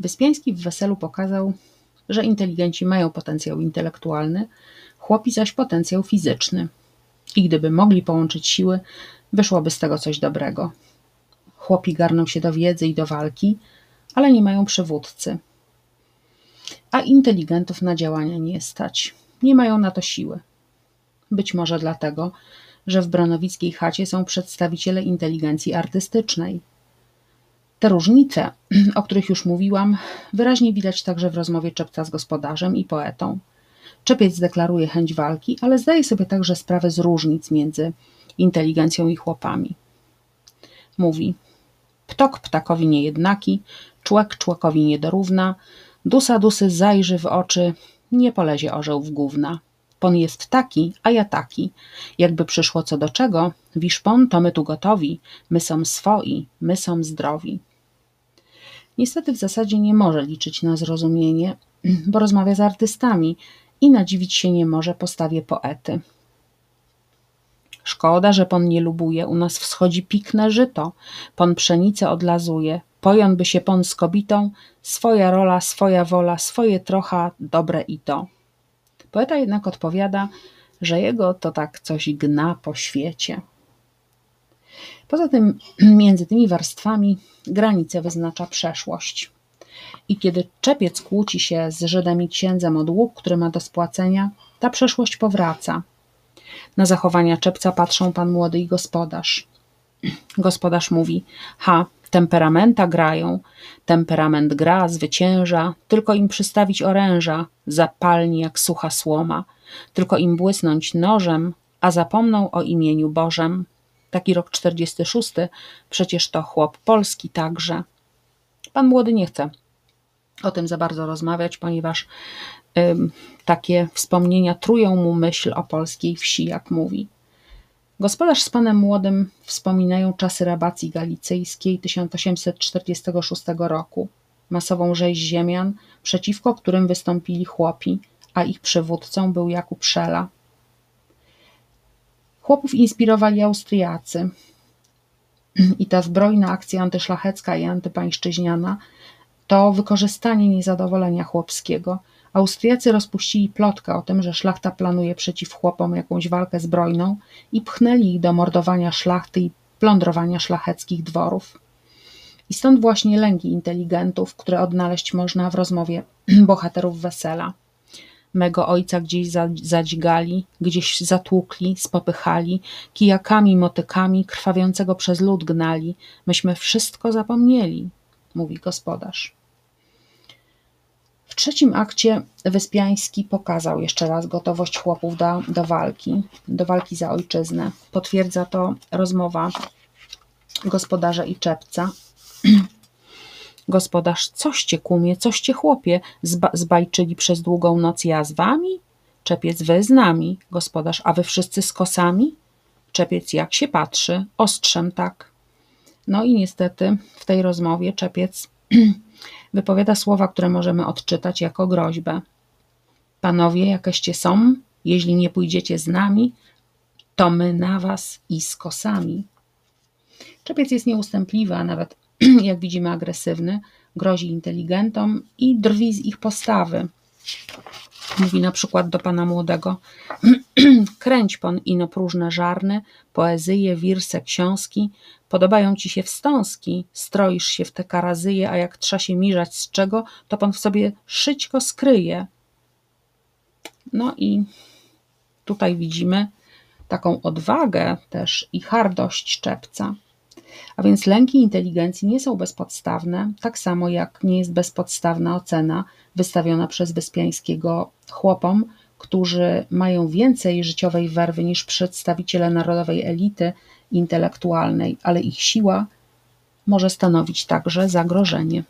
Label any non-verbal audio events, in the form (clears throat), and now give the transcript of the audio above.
Wyspiański w weselu pokazał, że inteligenci mają potencjał intelektualny, chłopi zaś potencjał fizyczny. I gdyby mogli połączyć siły, wyszłoby z tego coś dobrego. Chłopi garną się do wiedzy i do walki, ale nie mają przywódcy. A inteligentów na działania nie stać. Nie mają na to siły. Być może dlatego, że w Bronowickiej chacie są przedstawiciele inteligencji artystycznej. Te różnice, (clears throat) o których już mówiłam, wyraźnie widać także w rozmowie Czepca z gospodarzem i poetą. Czepiec deklaruje chęć walki, ale zdaje sobie także sprawę z różnic między inteligencją i chłopami. Mówi: Ptok ptakowi niejednaki, człek człekowi niedorówna, dusa dusy zajrzy w oczy, nie polezie orzeł w gówna. Pon jest taki, a ja taki. Jakby przyszło co do czego, wisz pon, to my tu gotowi, my są swoi, my są zdrowi. Niestety w zasadzie nie może liczyć na zrozumienie, (clears throat) bo rozmawia z artystami i nadziwić się nie może postawie poety. Szkoda, że pon nie lubuje, u nas wschodzi pikne żyto, pon pszenicę odlazuje, pojon by się pon z kobitą, swoja rola, swoja wola, swoje trocha, dobre i to. Poeta jednak odpowiada, że jego to tak coś gna po świecie. Poza tym, (clears throat) między tymi warstwami granicę wyznacza przeszłość. I kiedy czepiec kłóci się z Żydem i księdzem o dług, który ma do spłacenia, ta przeszłość powraca. Na zachowania czepca patrzą pan młody i gospodarz. (clears throat) Gospodarz mówi: Ha, temperamenta grają, temperament gra, zwycięża, tylko im przystawić oręża, zapalni jak sucha słoma, tylko im błysnąć nożem, a zapomną o imieniu Bożem. Taki rok 46, przecież to chłop polski także. Pan młody nie chce o tym za bardzo rozmawiać, ponieważ takie wspomnienia trują mu myśl o polskiej wsi, jak mówi. Gospodarz z panem młodym wspominają czasy rabacji galicyjskiej 1846 roku, masową rzeź ziemian, przeciwko którym wystąpili chłopi, a ich przywódcą był Jakub Szela. Chłopów inspirowali Austriacy i ta zbrojna akcja antyszlachecka i antypańszczyźniana to wykorzystanie niezadowolenia chłopskiego. Austriacy rozpuścili plotkę o tym, że szlachta planuje przeciw chłopom jakąś walkę zbrojną i pchnęli ich do mordowania szlachty i plądrowania szlacheckich dworów. I stąd właśnie lęki inteligentów, które odnaleźć można w rozmowie (clears throat) bohaterów wesela. Mego ojca gdzieś zadźgali, gdzieś zatłukli, spopychali, kijakami, motykami krwawiącego przez lud gnali. Myśmy wszystko zapomnieli, mówi gospodarz. W trzecim akcie Wyspiański pokazał jeszcze raz gotowość chłopów do, do walki, do walki za ojczyznę. Potwierdza to rozmowa gospodarza i czepca. (clears throat) Gospodarz, coście kumie, coście chłopie, zba zbajczyli przez długą noc ja z wami? Czepiec, wy z nami. Gospodarz, a wy wszyscy z kosami? Czepiec, jak się patrzy, ostrzem tak. No i niestety w tej rozmowie Czepiec (clears throat) wypowiada słowa, które możemy odczytać jako groźbę. Panowie, jakeście są, jeśli nie pójdziecie z nami, to my na was i z kosami. Czepiec jest nieustępliwy, a nawet, (clears throat) jak widzimy, agresywny, grozi inteligentom i drwi z ich postawy. Mówi na przykład do pana młodego: (clears throat) Kręć pan ino próżne żarny, poezyje, wirse, książki, podobają ci się wstąski, stroisz się w te karazyje, a jak trza się mirzać z czego, to pan w sobie szyćko skryje. No i tutaj widzimy taką odwagę też i hardość czepca. A więc lęki inteligencji nie są bezpodstawne, tak samo jak nie jest bezpodstawna ocena wystawiona przez Wyspiańskiego chłopom, którzy mają więcej życiowej werwy niż przedstawiciele narodowej elity intelektualnej, ale ich siła może stanowić także zagrożenie.